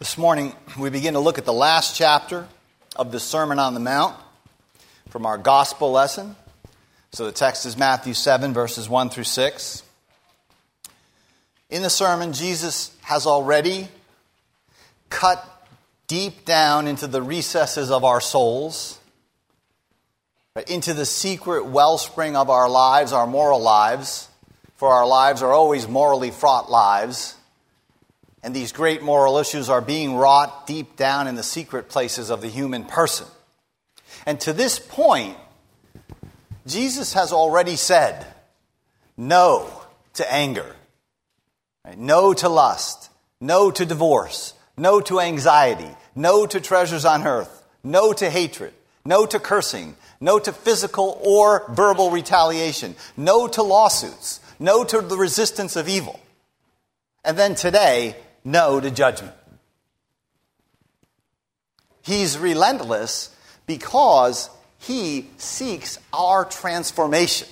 This morning, we begin to look at the last chapter of the Sermon on the Mount from our gospel lesson. So the text is Matthew 7, verses 1 through 6. In the sermon, Jesus has already cut deep down into the recesses of our souls, into the secret wellspring of our lives, our moral lives, for our lives are always morally fraught lives. And these great moral issues are being wrought deep down in the secret places of the human person. And to this point, Jesus has already said no to anger, right? no to lust, no to divorce, no to anxiety, no to treasures on earth, no to hatred, no to cursing, no to physical or verbal retaliation, no to lawsuits, no to the resistance of evil. And then today, no to judgment. He's relentless because he seeks our transformation.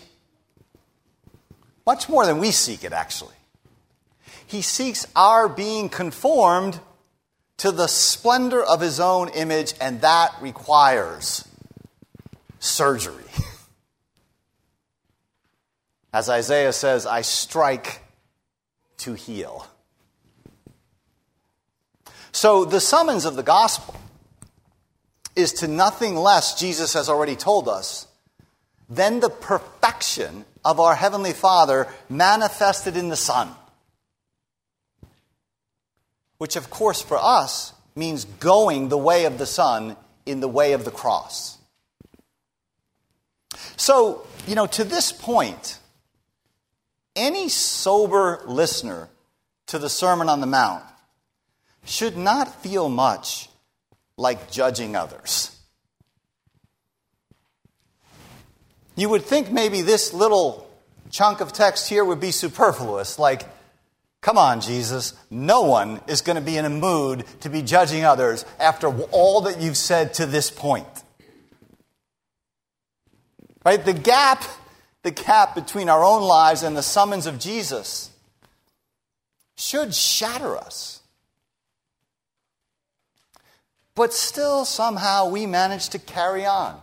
Much more than we seek it, actually. He seeks our being conformed to the splendor of his own image, and that requires surgery. As Isaiah says, I strike to heal. So the summons of the gospel is to nothing less, Jesus has already told us, than the perfection of our Heavenly Father manifested in the Son. Which, of course, for us means going the way of the Son in the way of the cross. So, you know, to this point, any sober listener to the Sermon on the Mount should not feel much like judging others. You would think maybe this little chunk of text here would be superfluous, like, come on, Jesus, no one is going to be in a mood to be judging others after all that you've said to this point. Right? The gap, the gap between our own lives and the summons of Jesus should shatter us. But still, somehow, we manage to carry on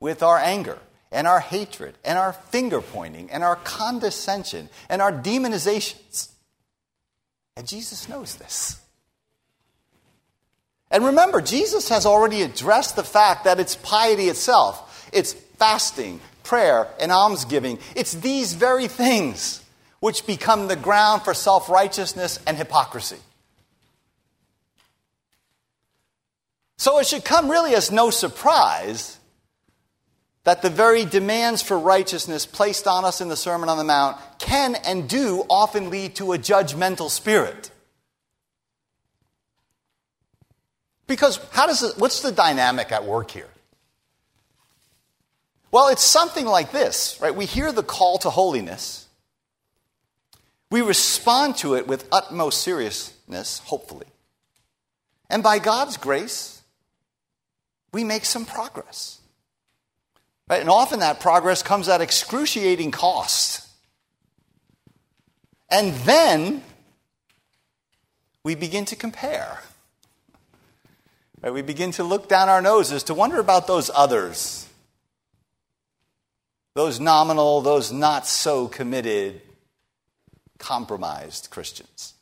with our anger and our hatred and our finger pointing and our condescension and our demonizations. And Jesus knows this. And remember, Jesus has already addressed the fact that it's piety itself, it's fasting, prayer, and almsgiving. It's these very things which become the ground for self righteousness and hypocrisy. So it should come really as no surprise that the very demands for righteousness placed on us in the Sermon on the Mount can and do often lead to a judgmental spirit. Because how does it, what's the dynamic at work here? Well, it's something like this, right? We hear the call to holiness. We respond to it with utmost seriousness, hopefully. And by God's grace, we make some progress. Right? And often that progress comes at excruciating cost. And then we begin to compare. Right? We begin to look down our noses to wonder about those others, those nominal, those not so committed, compromised Christians.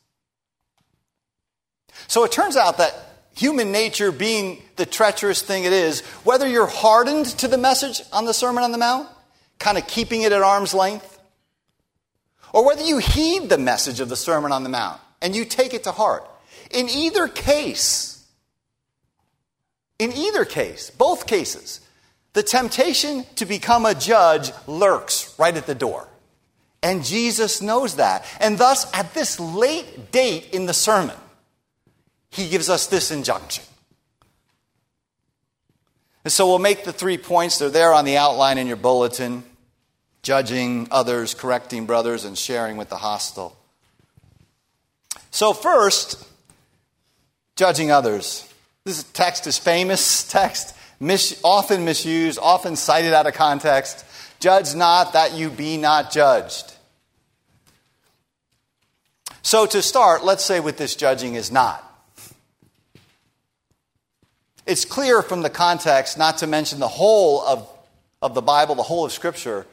So it turns out that human nature being the treacherous thing it is, whether you're hardened to the message on the Sermon on the Mount, kind of keeping it at arm's length, or whether you heed the message of the Sermon on the Mount and you take it to heart, in either case, in either case, both cases, the temptation to become a judge lurks right at the door. And Jesus knows that. And thus, at this late date in the sermon, he gives us this injunction. And so we'll make the three points. They're there on the outline in your bulletin judging others, correcting brothers, and sharing with the hostile. So, first, judging others. This text is famous text, mis- often misused, often cited out of context. Judge not that you be not judged. So, to start, let's say what this judging is not. It's clear from the context, not to mention the whole of, of the Bible, the whole of Scripture,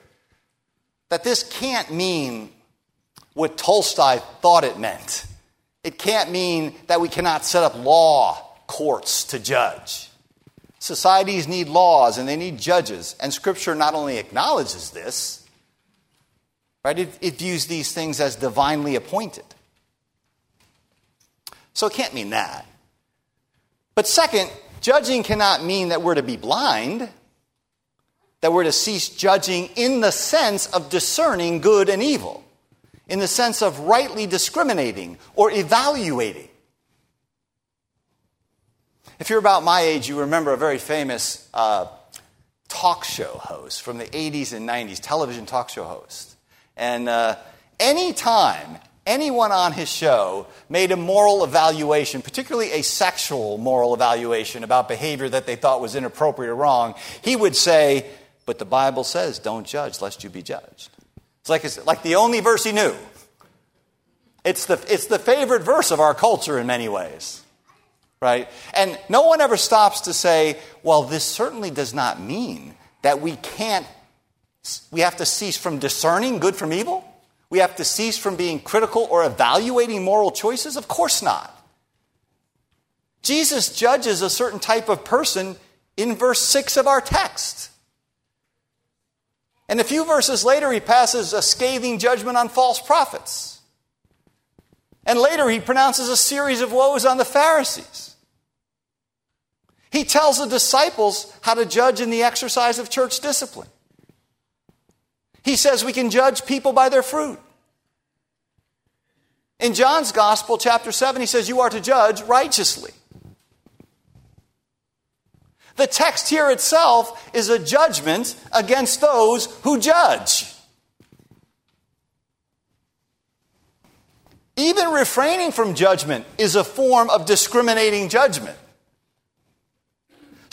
that this can't mean what Tolstoy thought it meant. It can't mean that we cannot set up law courts to judge. Societies need laws and they need judges, and Scripture not only acknowledges this, right, it, it views these things as divinely appointed. So it can't mean that. But second, judging cannot mean that we're to be blind, that we're to cease judging in the sense of discerning good and evil, in the sense of rightly discriminating or evaluating. If you're about my age, you remember a very famous uh, talk show host from the 80s and 90s, television talk show host. And uh, anytime anyone on his show made a moral evaluation, particularly a sexual moral evaluation about behavior that they thought was inappropriate or wrong, he would say, But the Bible says, don't judge lest you be judged. It's like, it's like the only verse he knew. It's the, it's the favorite verse of our culture in many ways. Right? And no one ever stops to say, well, this certainly does not mean that we can't, we have to cease from discerning good from evil. We have to cease from being critical or evaluating moral choices? Of course not. Jesus judges a certain type of person in verse 6 of our text. And a few verses later, he passes a scathing judgment on false prophets. And later, he pronounces a series of woes on the Pharisees. He tells the disciples how to judge in the exercise of church discipline. He says we can judge people by their fruit. In John's Gospel, chapter 7, he says, You are to judge righteously. The text here itself is a judgment against those who judge. Even refraining from judgment is a form of discriminating judgment.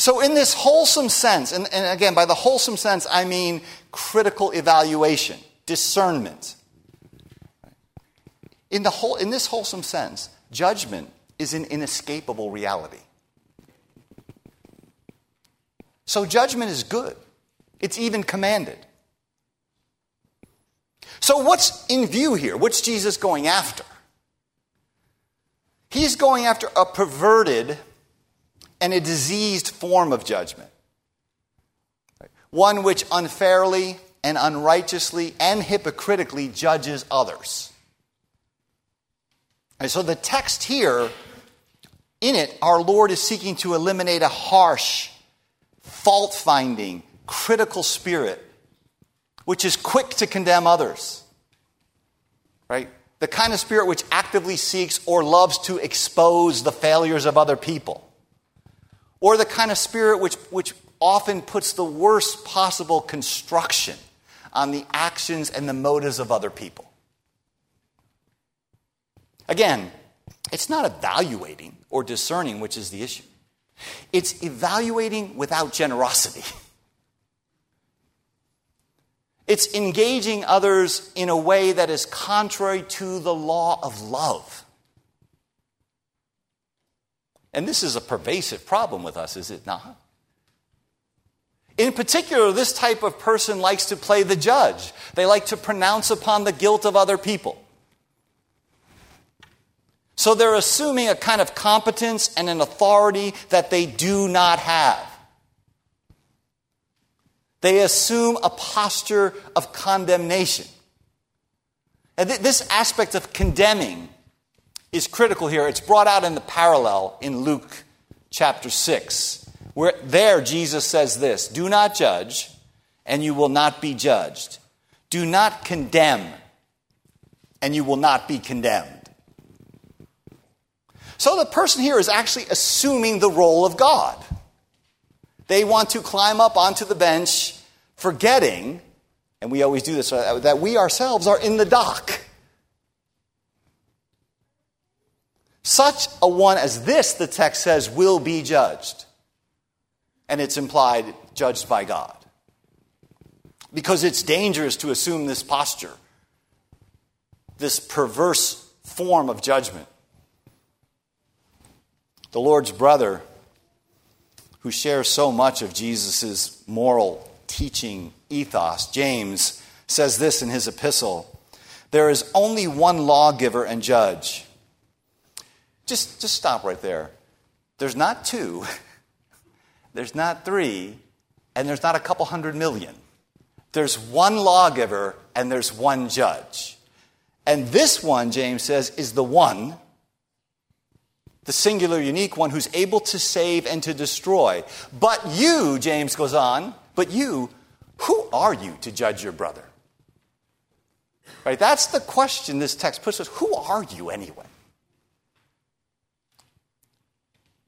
So, in this wholesome sense, and, and, again, by the wholesome sense, I mean critical evaluation, discernment. In, the whole, in this wholesome sense, judgment is an inescapable reality. So, judgment is good, it's even commanded. So, what's in view here? What's Jesus going after? He's going after a perverted and a diseased form of judgment. One which unfairly and unrighteously and hypocritically judges others. And so the text here, in it, our Lord is seeking to eliminate a harsh, fault finding, critical spirit, which is quick to condemn others. Right? The kind of spirit which actively seeks or loves to expose the failures of other people or the kind of spirit which, which often puts the worst possible construction on the actions and the motives of other people. Again, it's not evaluating or discerning which is the issue. It's evaluating without generosity. It's engaging others in a way that is contrary to the law of love. And this is a pervasive problem with us, is it not? In particular, this type of person likes to play the judge. They like to pronounce upon the guilt of other people. So they're assuming a kind of competence and an authority that they do not have. They assume a posture of condemnation. And th- this aspect of condemning is critical here. It's brought out in the parallel in Luke chapter 6, where there Jesus says this Do not judge, and you will not be judged. Do not condemn, and you will not be condemned. So the person here is actually assuming the role of God. They want to climb up onto the bench, forgetting, and we always do this, uh, that we ourselves are in the dock. Such a one as this, the text says, will be judged. And it's implied judged by God. Because it's dangerous to assume this posture, this perverse form of judgment. The Lord's brother who shares so much of Jesus' moral teaching ethos, James, says this in his epistle There is only one lawgiver and judge. Just, just stop right there. There's not two, there's not three, and there's not a couple hundred million. There's one lawgiver and there's one judge. And this one, James says, is the one, the singular, unique one who's able to save and to destroy. But you, James goes on, but you, who are you to judge your brother? Right? That's the question this text puts us. Who are you anyway?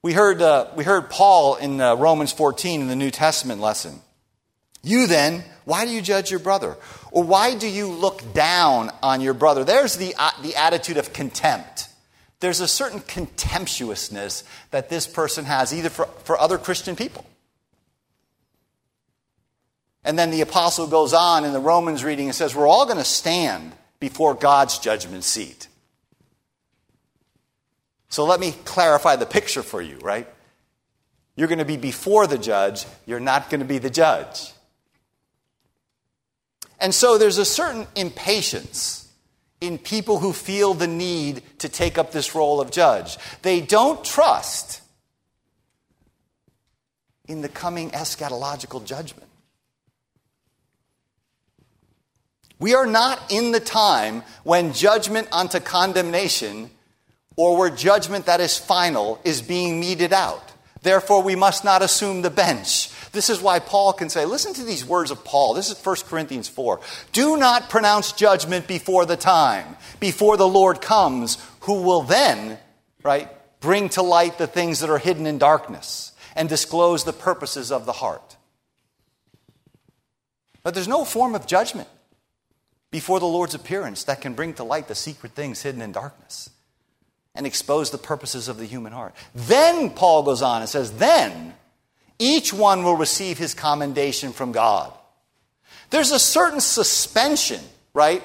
We heard, uh, we heard Paul in uh, Romans 14 in the New Testament lesson. You then, why do you judge your brother? Or why do you look down on your brother? There's the, uh, the attitude of contempt. There's a certain contemptuousness that this person has, either for, for other Christian people. And then the apostle goes on in the Romans reading and says, We're all going to stand before God's judgment seat. So let me clarify the picture for you, right? You're going to be before the judge, you're not going to be the judge. And so there's a certain impatience in people who feel the need to take up this role of judge. They don't trust in the coming eschatological judgment. We are not in the time when judgment unto condemnation or where judgment that is final is being meted out. Therefore, we must not assume the bench. This is why Paul can say, listen to these words of Paul. This is 1 Corinthians 4. Do not pronounce judgment before the time, before the Lord comes, who will then, right, bring to light the things that are hidden in darkness and disclose the purposes of the heart. But there's no form of judgment before the Lord's appearance that can bring to light the secret things hidden in darkness and expose the purposes of the human heart. Then, Paul goes on and says, then each one will receive his commendation from God. There's a certain suspension, right,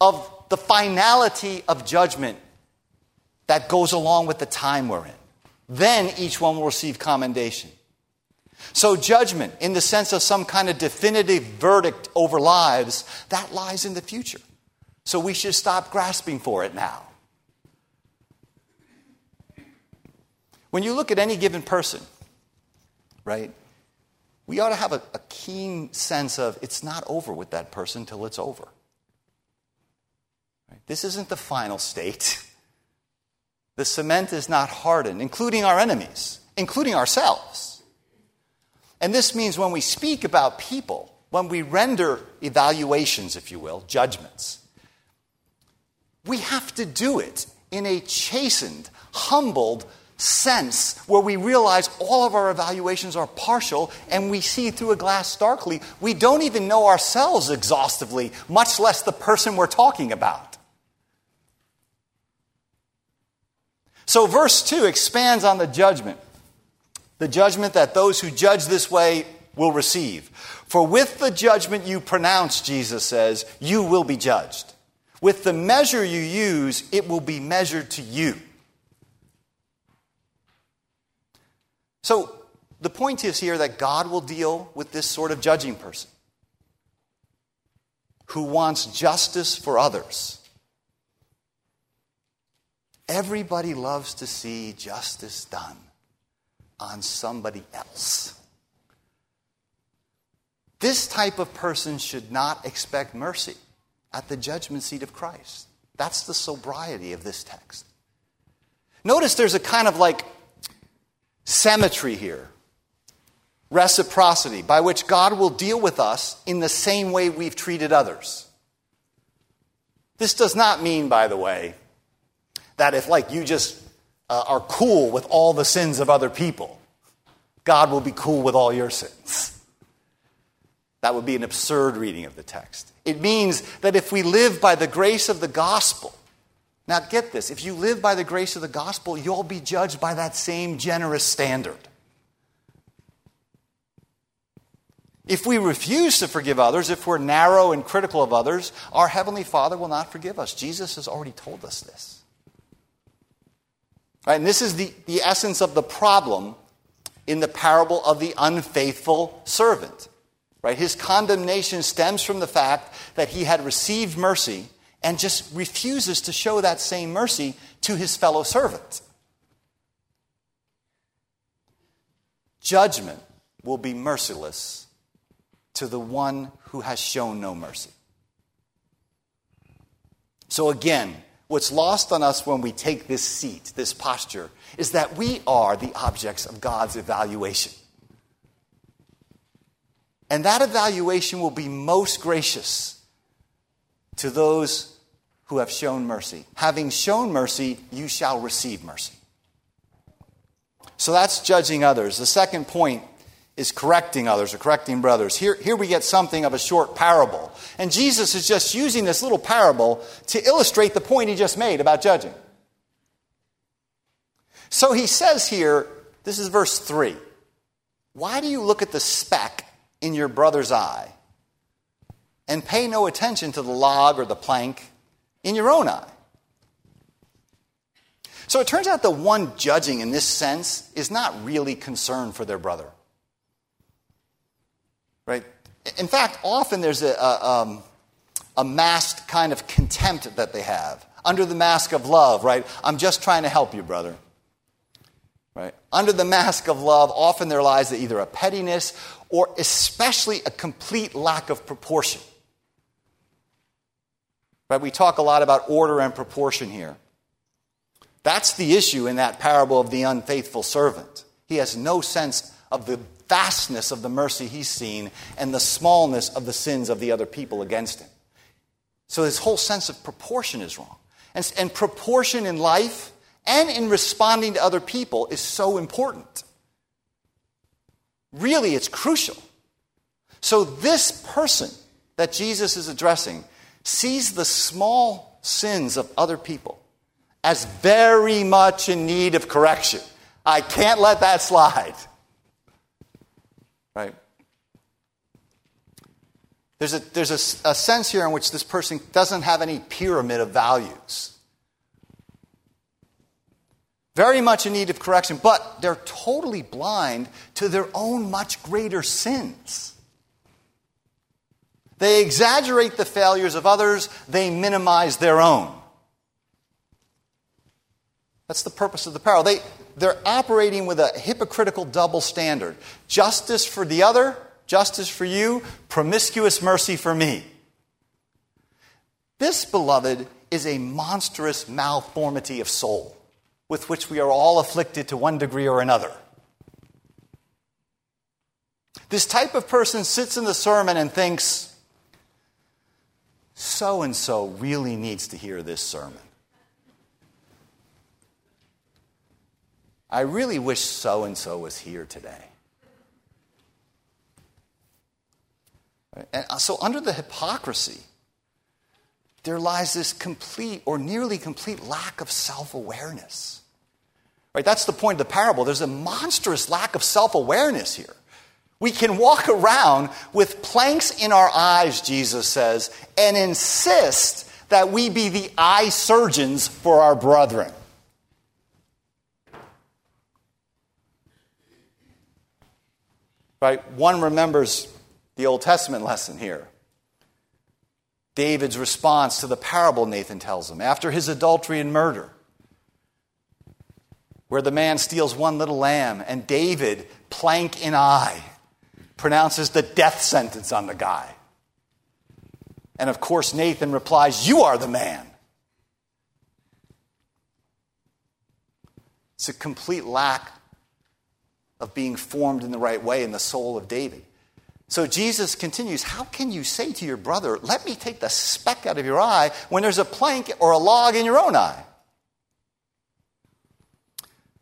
of the finality of judgment that goes along with the time we're in. Then each one will receive commendation. So, judgment, in the sense of some kind of definitive verdict over lives, that lies in the future. So, we should stop grasping for it now. When you look at any given person, right, we ought to have a, a keen sense of it's not over with that person till it's over. Right? This isn't the final state. The cement is not hardened, including our enemies, including ourselves. And this means when we speak about people, when we render evaluations, if you will, judgments, we have to do it in a chastened, humbled, sense where we realize all of our evaluations are partial and we see through a glass darkly. We don't even know ourselves exhaustively, much less the person we're talking about. So, verse 2 expands on the judgment the judgment that those who judge this way will receive. For with the judgment you pronounce, Jesus says, you will be judged. With the measure you use, it will be measured to you. So the point is here that God will deal with this sort of judging person who wants justice for others. Everybody loves to see justice done on somebody else. This type of person should not expect mercy at the judgment seat of Christ. That's the sobriety of this text. Notice there's a kind of like Symmetry here. Reciprocity, by which God will deal with us in the same way we've treated others. This does not mean, by the way, that if, like, you just uh, are cool with all the sins of other people, God will be cool with all your sins. That would be an absurd reading of the text. It means that if we live by the grace of the gospel, now, get this if you live by the grace of the gospel, you'll be judged by that same generous standard. If we refuse to forgive others, if we're narrow and critical of others, our Heavenly Father will not forgive us. Jesus has already told us this. Right, and this is the, the essence of the problem in the parable of the unfaithful servant. Right? His condemnation stems from the fact that he had received mercy and just refuses to show that same mercy to his fellow servants. Judgment will be merciless to the one who has shown no mercy. So, again, what's lost on us when we take this seat, this posture, is that we are the objects of God's evaluation. And that evaluation will be most gracious to those who have shown mercy. Having shown mercy, you shall receive mercy. So that's judging others. The second point is correcting others or correcting brothers. Here, here we get something of a short parable. And Jesus is just using this little parable to illustrate the point he just made about judging. So he says here, this is verse 3 Why do you look at the speck in your brother's eye and pay no attention to the log or the plank in your own eye? So it turns out the one judging in this sense is not really concerned for their brother. Right? In fact, often there's a, a, um, a masked kind of contempt that they have under the mask of love, right? I'm just trying to help you, brother. Right? Under the mask of love, often there lies either a pettiness or especially a complete lack of proportion. We talk a lot about order and proportion here. That's the issue in that parable of the unfaithful servant. He has no sense of the vastness of the mercy he's seen and the smallness of the sins of the other people against him. So his whole sense of proportion is wrong. And, and proportion in life and in responding to other people is so important. Really, it's crucial. So, this person that Jesus is addressing sees the small sins of other people as very much in need of correction. I can't let that slide. Right? There's, a, there's a, a sense here in which this person doesn't have any pyramid of values. Very much in need of correction, but they're totally blind to their own much greater sins. They exaggerate the failures of others, they minimize their own. That's the purpose of the parable. They, they're operating with a hypocritical double standard justice for the other, justice for you, promiscuous mercy for me. This, beloved, is a monstrous malformity of soul with which we are all afflicted to one degree or another. This type of person sits in the sermon and thinks, so and so really needs to hear this sermon. I really wish so and so was here today. And uh, so, under the hypocrisy, there lies this complete or nearly complete lack of self awareness. Right? That's the point of the parable. There's a monstrous lack of self awareness here. We can walk around with planks in our eyes, Jesus says, and insist that we be the eye surgeons for our brethren. Right? One remembers the Old Testament lesson here. David's response to the parable Nathan tells him after his adultery and murder, where the man steals one little lamb and David, plank in eye, pronounces the death sentence on the guy. And of course, Nathan replies, You are the man. It's a complete lack of being formed in the right way in the soul of David. So Jesus continues, How can you say to your brother, Let me take the speck out of your eye, when there's a plank or a log in your own eye?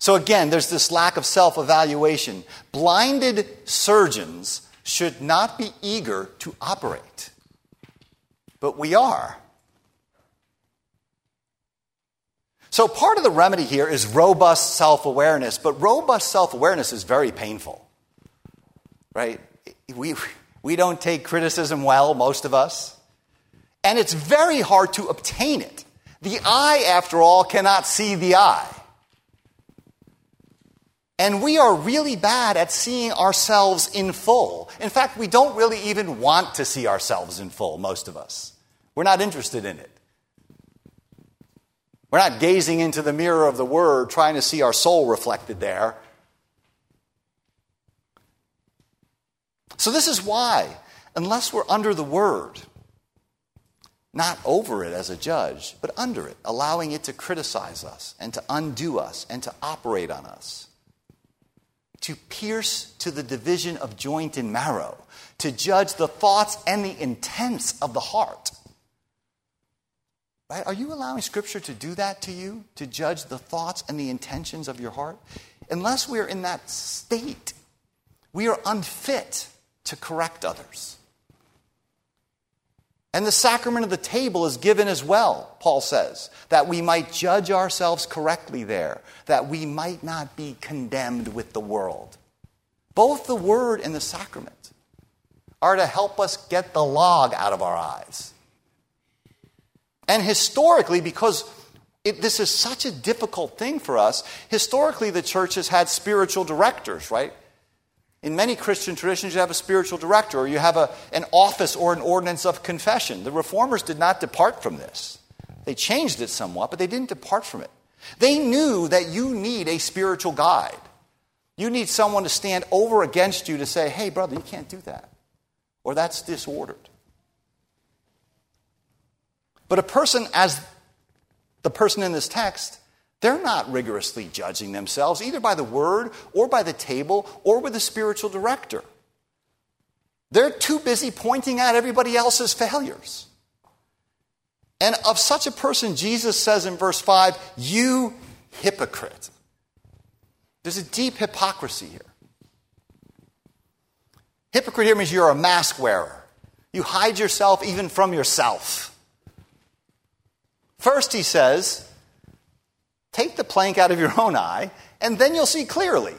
So again, there's this lack of self evaluation. Blinded surgeons should not be eager to operate, but we are. So, part of the remedy here is robust self awareness, but robust self awareness is very painful, right? We, we don't take criticism well, most of us, and it's very hard to obtain it. The eye, after all, cannot see the eye. And we are really bad at seeing ourselves in full. In fact, we don't really even want to see ourselves in full, most of us. We're not interested in it. We're not gazing into the mirror of the Word, trying to see our soul reflected there. So, this is why, unless we're under the Word, not over it as a judge, but under it, allowing it to criticize us and to undo us and to operate on us, to pierce to the division of joint and marrow, to judge the thoughts and the intents of the heart. Right? Are you allowing Scripture to do that to you, to judge the thoughts and the intentions of your heart? Unless we are in that state, we are unfit to correct others. And the sacrament of the table is given as well, Paul says, that we might judge ourselves correctly there, that we might not be condemned with the world. Both the word and the sacrament are to help us get the log out of our eyes. And historically, because it, this is such a difficult thing for us, historically the church has had spiritual directors, right? In many Christian traditions, you have a spiritual director or you have a, an office or an ordinance of confession. The reformers did not depart from this. They changed it somewhat, but they didn't depart from it. They knew that you need a spiritual guide. You need someone to stand over against you to say, hey, brother, you can't do that. Or that's disordered. But a person, as the person in this text, they're not rigorously judging themselves, either by the word or by the table or with a spiritual director. They're too busy pointing out everybody else's failures. And of such a person, Jesus says in verse 5, You hypocrite. There's a deep hypocrisy here. Hypocrite here means you're a mask wearer. You hide yourself even from yourself. First, he says, Take the plank out of your own eye, and then you'll see clearly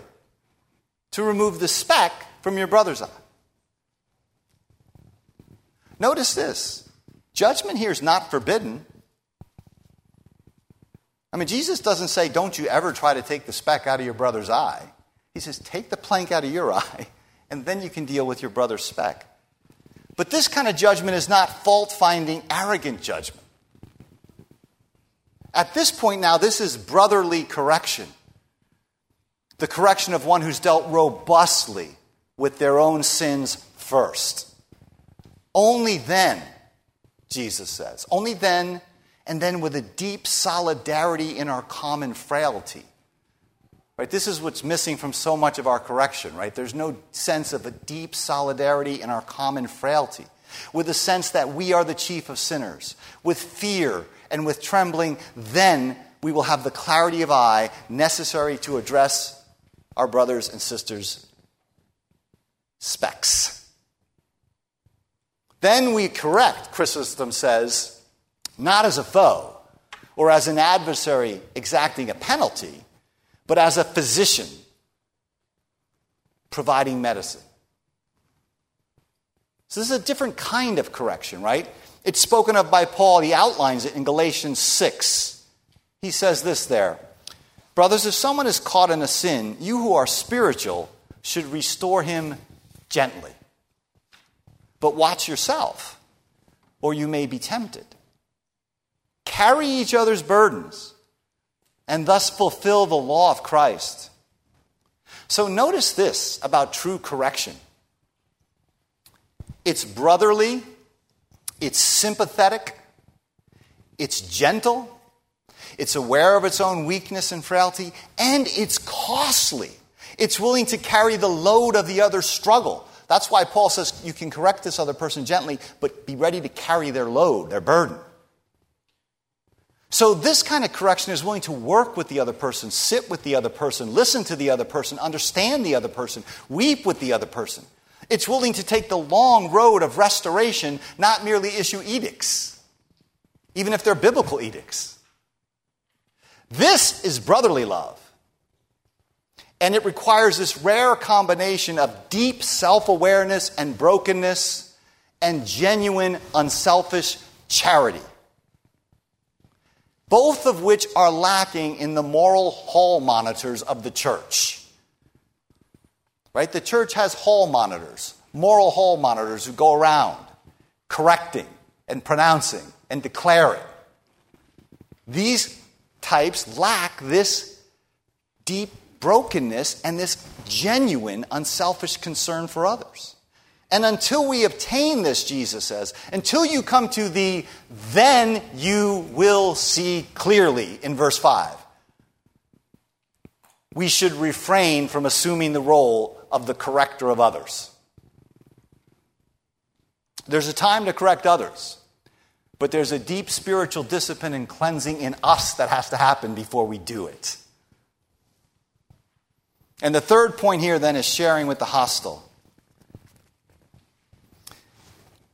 to remove the speck from your brother's eye. Notice this judgment here is not forbidden. I mean, Jesus doesn't say, don't you ever try to take the speck out of your brother's eye. He says, take the plank out of your eye, and then you can deal with your brother's speck. But this kind of judgment is not fault finding, arrogant judgment. At this point now, this is brotherly correction. The correction of one who's dealt robustly with their own sins first. Only then, Jesus says, only then, and then with a deep solidarity in our common frailty. Right? This is what's missing from so much of our correction, right? There's no sense of a deep solidarity in our common frailty, with a sense that we are the chief of sinners, with fear and with trembling, then we will have the clarity of eye necessary to address our brothers and sisters' specks. Then we correct, Chrysostom says, not as a foe or as an adversary exacting a penalty, but as a physician providing medicine. So, this is a different kind of correction, right? It's spoken of by Paul. He outlines it in Galatians 6. He says this there Brothers, if someone is caught in a sin, you who are spiritual should restore him gently. But watch yourself, or you may be tempted. Carry each other's burdens, and thus fulfill the law of Christ. So notice this about true correction it's brotherly it's sympathetic, it's gentle, it's aware of its own weakness and frailty, and it's costly. It's willing to carry the load of the other's struggle. That's why Paul says you can correct this other person gently, but be ready to carry their load, their burden. So, this kind of correction is willing to work with the other person, sit with the other person, listen to the other person, understand the other person, weep with the other person. It's willing to take the long road of restoration, not merely issue edicts, even if they're biblical edicts. This is brotherly love. And it requires this rare combination of deep self awareness and brokenness and genuine, unselfish charity. Both of which are lacking in the moral hall monitors of the church. Right? The church has hall monitors, moral hall monitors who go around correcting and pronouncing and declaring. These types lack this deep brokenness and this genuine, unselfish concern for others. And until we obtain this, Jesus says, until you come to the then you will see clearly in verse 5, we should refrain from assuming the role of the corrector of others. There's a time to correct others, but there's a deep spiritual discipline and cleansing in us that has to happen before we do it. And the third point here then is sharing with the hostile.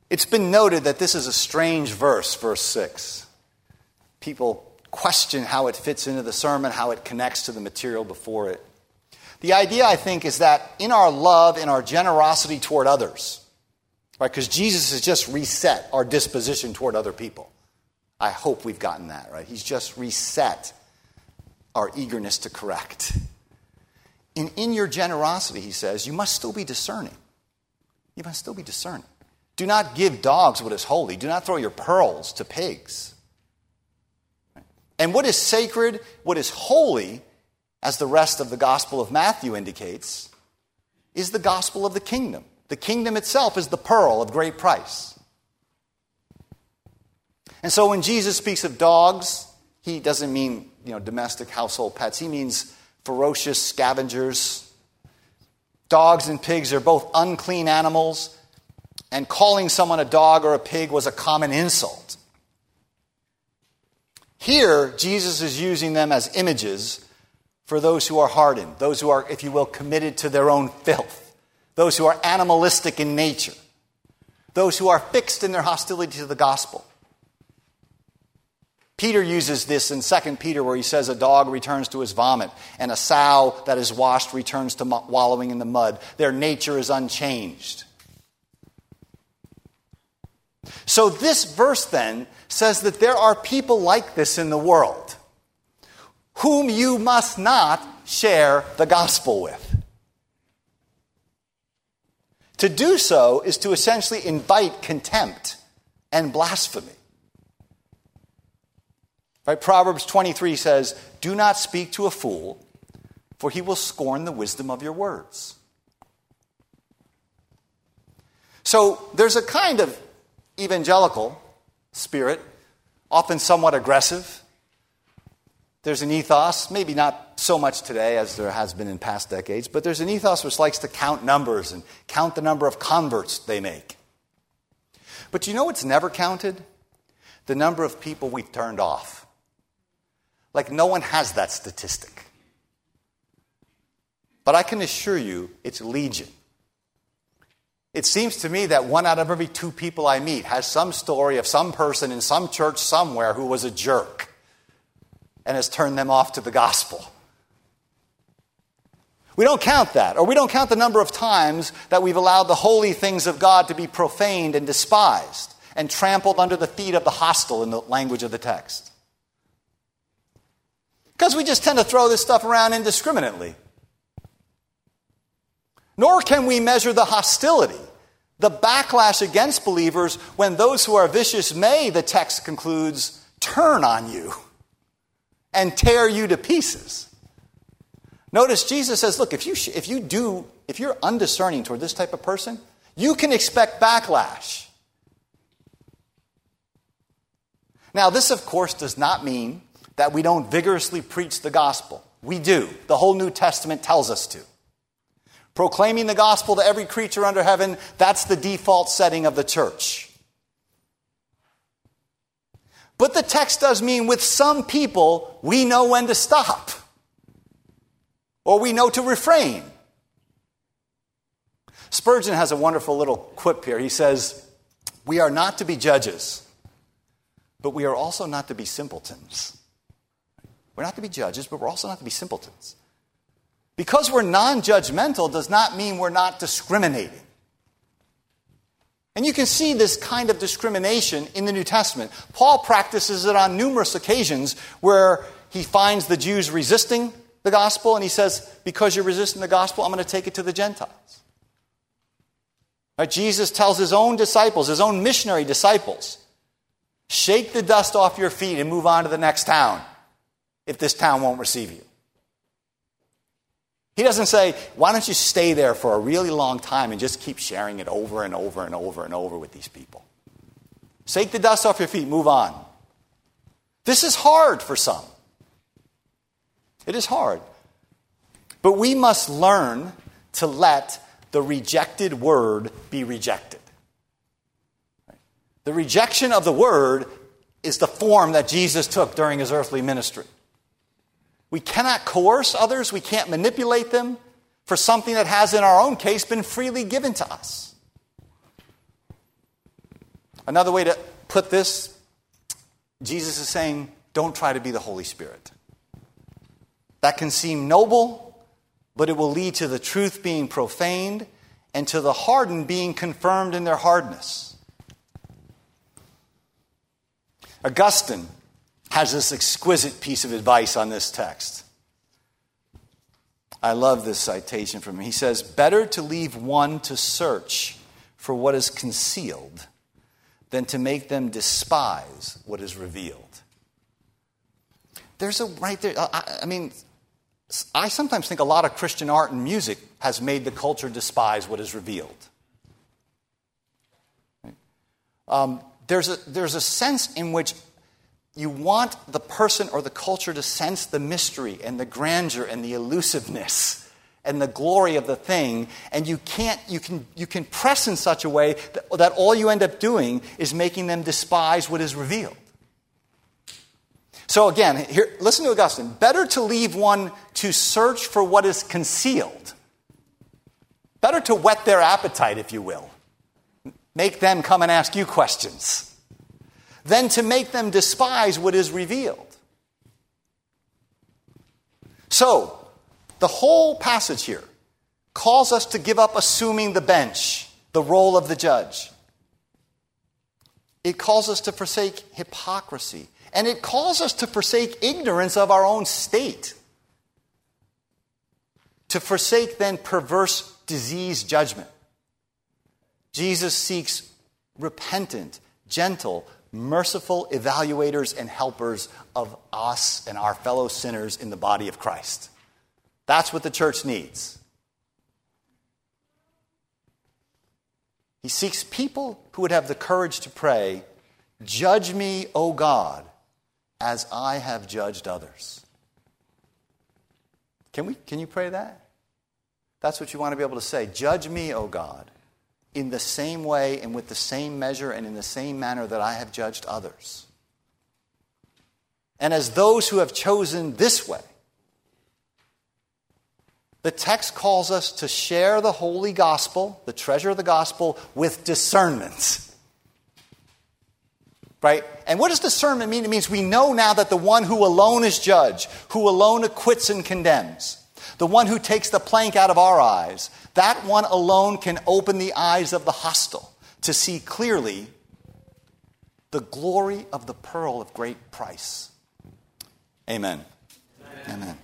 It's been noted that this is a strange verse, verse 6. People question how it fits into the sermon, how it connects to the material before it. The idea, I think, is that in our love, in our generosity toward others, right, because Jesus has just reset our disposition toward other people. I hope we've gotten that, right? He's just reset our eagerness to correct. And in your generosity, he says, you must still be discerning. You must still be discerning. Do not give dogs what is holy. Do not throw your pearls to pigs. And what is sacred, what is holy, as the rest of the Gospel of Matthew indicates, is the gospel of the kingdom. The kingdom itself is the pearl of great price. And so when Jesus speaks of dogs, he doesn't mean you know, domestic household pets, he means ferocious scavengers. Dogs and pigs are both unclean animals, and calling someone a dog or a pig was a common insult. Here, Jesus is using them as images for those who are hardened, those who are, if you will, committed to their own filth, those who are animalistic in nature, those who are fixed in their hostility to the gospel. Peter uses this in 2 Peter, where he says, A dog returns to his vomit, and a sow that is washed returns to wallowing in the mud. Their nature is unchanged. So, this verse then says that there are people like this in the world whom you must not share the gospel with. To do so is to essentially invite contempt and blasphemy. Right? Proverbs 23 says, Do not speak to a fool, for he will scorn the wisdom of your words. So there's a kind of evangelical spirit, often somewhat aggressive. There's an ethos, maybe not so much today as there has been in past decades, but there's an ethos which likes to count numbers and count the number of converts they make. But you know what's never counted? The number of people we've turned off. Like no one has that statistic. But I can assure you it's legion. It seems to me that one out of every two people I meet has some story of some person in some church somewhere who was a jerk and has turned them off to the gospel. We don't count that, or we don't count the number of times that we've allowed the holy things of God to be profaned and despised and trampled under the feet of the hostile in the language of the text. Because we just tend to throw this stuff around indiscriminately. Nor can we measure the hostility, the backlash against believers when those who are vicious may, the text concludes, turn on you and tear you to pieces. Notice Jesus says, look, if you, if you do, if you're undiscerning toward this type of person, you can expect backlash. Now, this, of course, does not mean that we don't vigorously preach the gospel. We do. The whole New Testament tells us to. Proclaiming the gospel to every creature under heaven, that's the default setting of the church. But the text does mean with some people, we know when to stop, or we know to refrain. Spurgeon has a wonderful little quip here. He says, We are not to be judges, but we are also not to be simpletons. We're not to be judges, but we're also not to be simpletons. Because we're non judgmental does not mean we're not discriminating. And you can see this kind of discrimination in the New Testament. Paul practices it on numerous occasions where he finds the Jews resisting the gospel, and he says, Because you're resisting the gospel, I'm going to take it to the Gentiles. Right? Jesus tells his own disciples, his own missionary disciples, shake the dust off your feet and move on to the next town if this town won't receive you. He doesn't say, why don't you stay there for a really long time and just keep sharing it over and over and over and over with these people? Shake the dust off your feet, move on. This is hard for some. It is hard. But we must learn to let the rejected word be rejected. The rejection of the word is the form that Jesus took during his earthly ministry. We cannot coerce others, we can't manipulate them for something that has, in our own case, been freely given to us. Another way to put this Jesus is saying, don't try to be the Holy Spirit. That can seem noble, but it will lead to the truth being profaned and to the hardened being confirmed in their hardness. Augustine has this exquisite piece of advice on this text. I love this citation from him. He says, Better to leave one to search for what is concealed than to make them despise what is revealed. There's a right there. I, I mean, I sometimes think a lot of Christian art and music has made the culture despise what is revealed. Um, there's, a, there's a sense in which you want the person or the culture to sense the mystery and the grandeur and the elusiveness and the glory of the thing and you can't you can you can press in such a way that, that all you end up doing is making them despise what is revealed. So again here listen to augustine. Better to leave one to search for what is concealed. Better to whet their appetite if you will. Make them come and ask you questions than to make them despise what is revealed so the whole passage here calls us to give up assuming the bench, the role of the judge. It calls us to forsake hypocrisy. And it calls us to forsake ignorance of our own state. To forsake then perverse disease judgment. Jesus seeks repentant, gentle, merciful evaluators and helpers of us and our fellow sinners in the body of Christ. That's what the church needs. He seeks people who would have the courage to pray, Judge me, O God, as I have judged others. Can, we, can you pray that? That's what you want to be able to say. Judge me, O God, in the same way and with the same measure and in the same manner that I have judged others. And as those who have chosen this way, the text calls us to share the holy gospel, the treasure of the gospel, with discernment. Right? And what does discernment mean? It means we know now that the one who alone is judge, who alone acquits and condemns, the one who takes the plank out of our eyes, that one alone can open the eyes of the hostile to see clearly the glory of the pearl of great price. Amen. Amen. Amen.